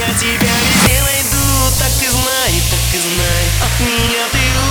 Я тебя везде найду, так и знай, так и знай. От меня ты уйдешь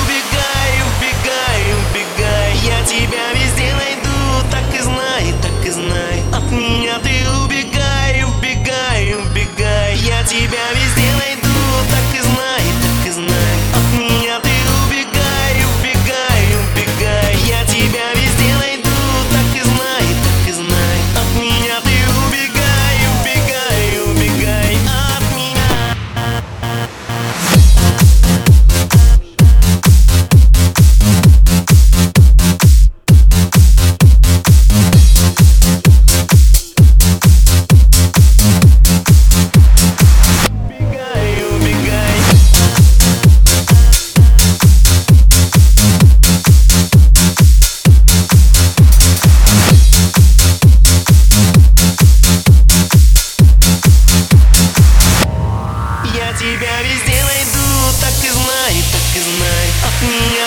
я тебя везде найду. Так и знай, так и знай, от меня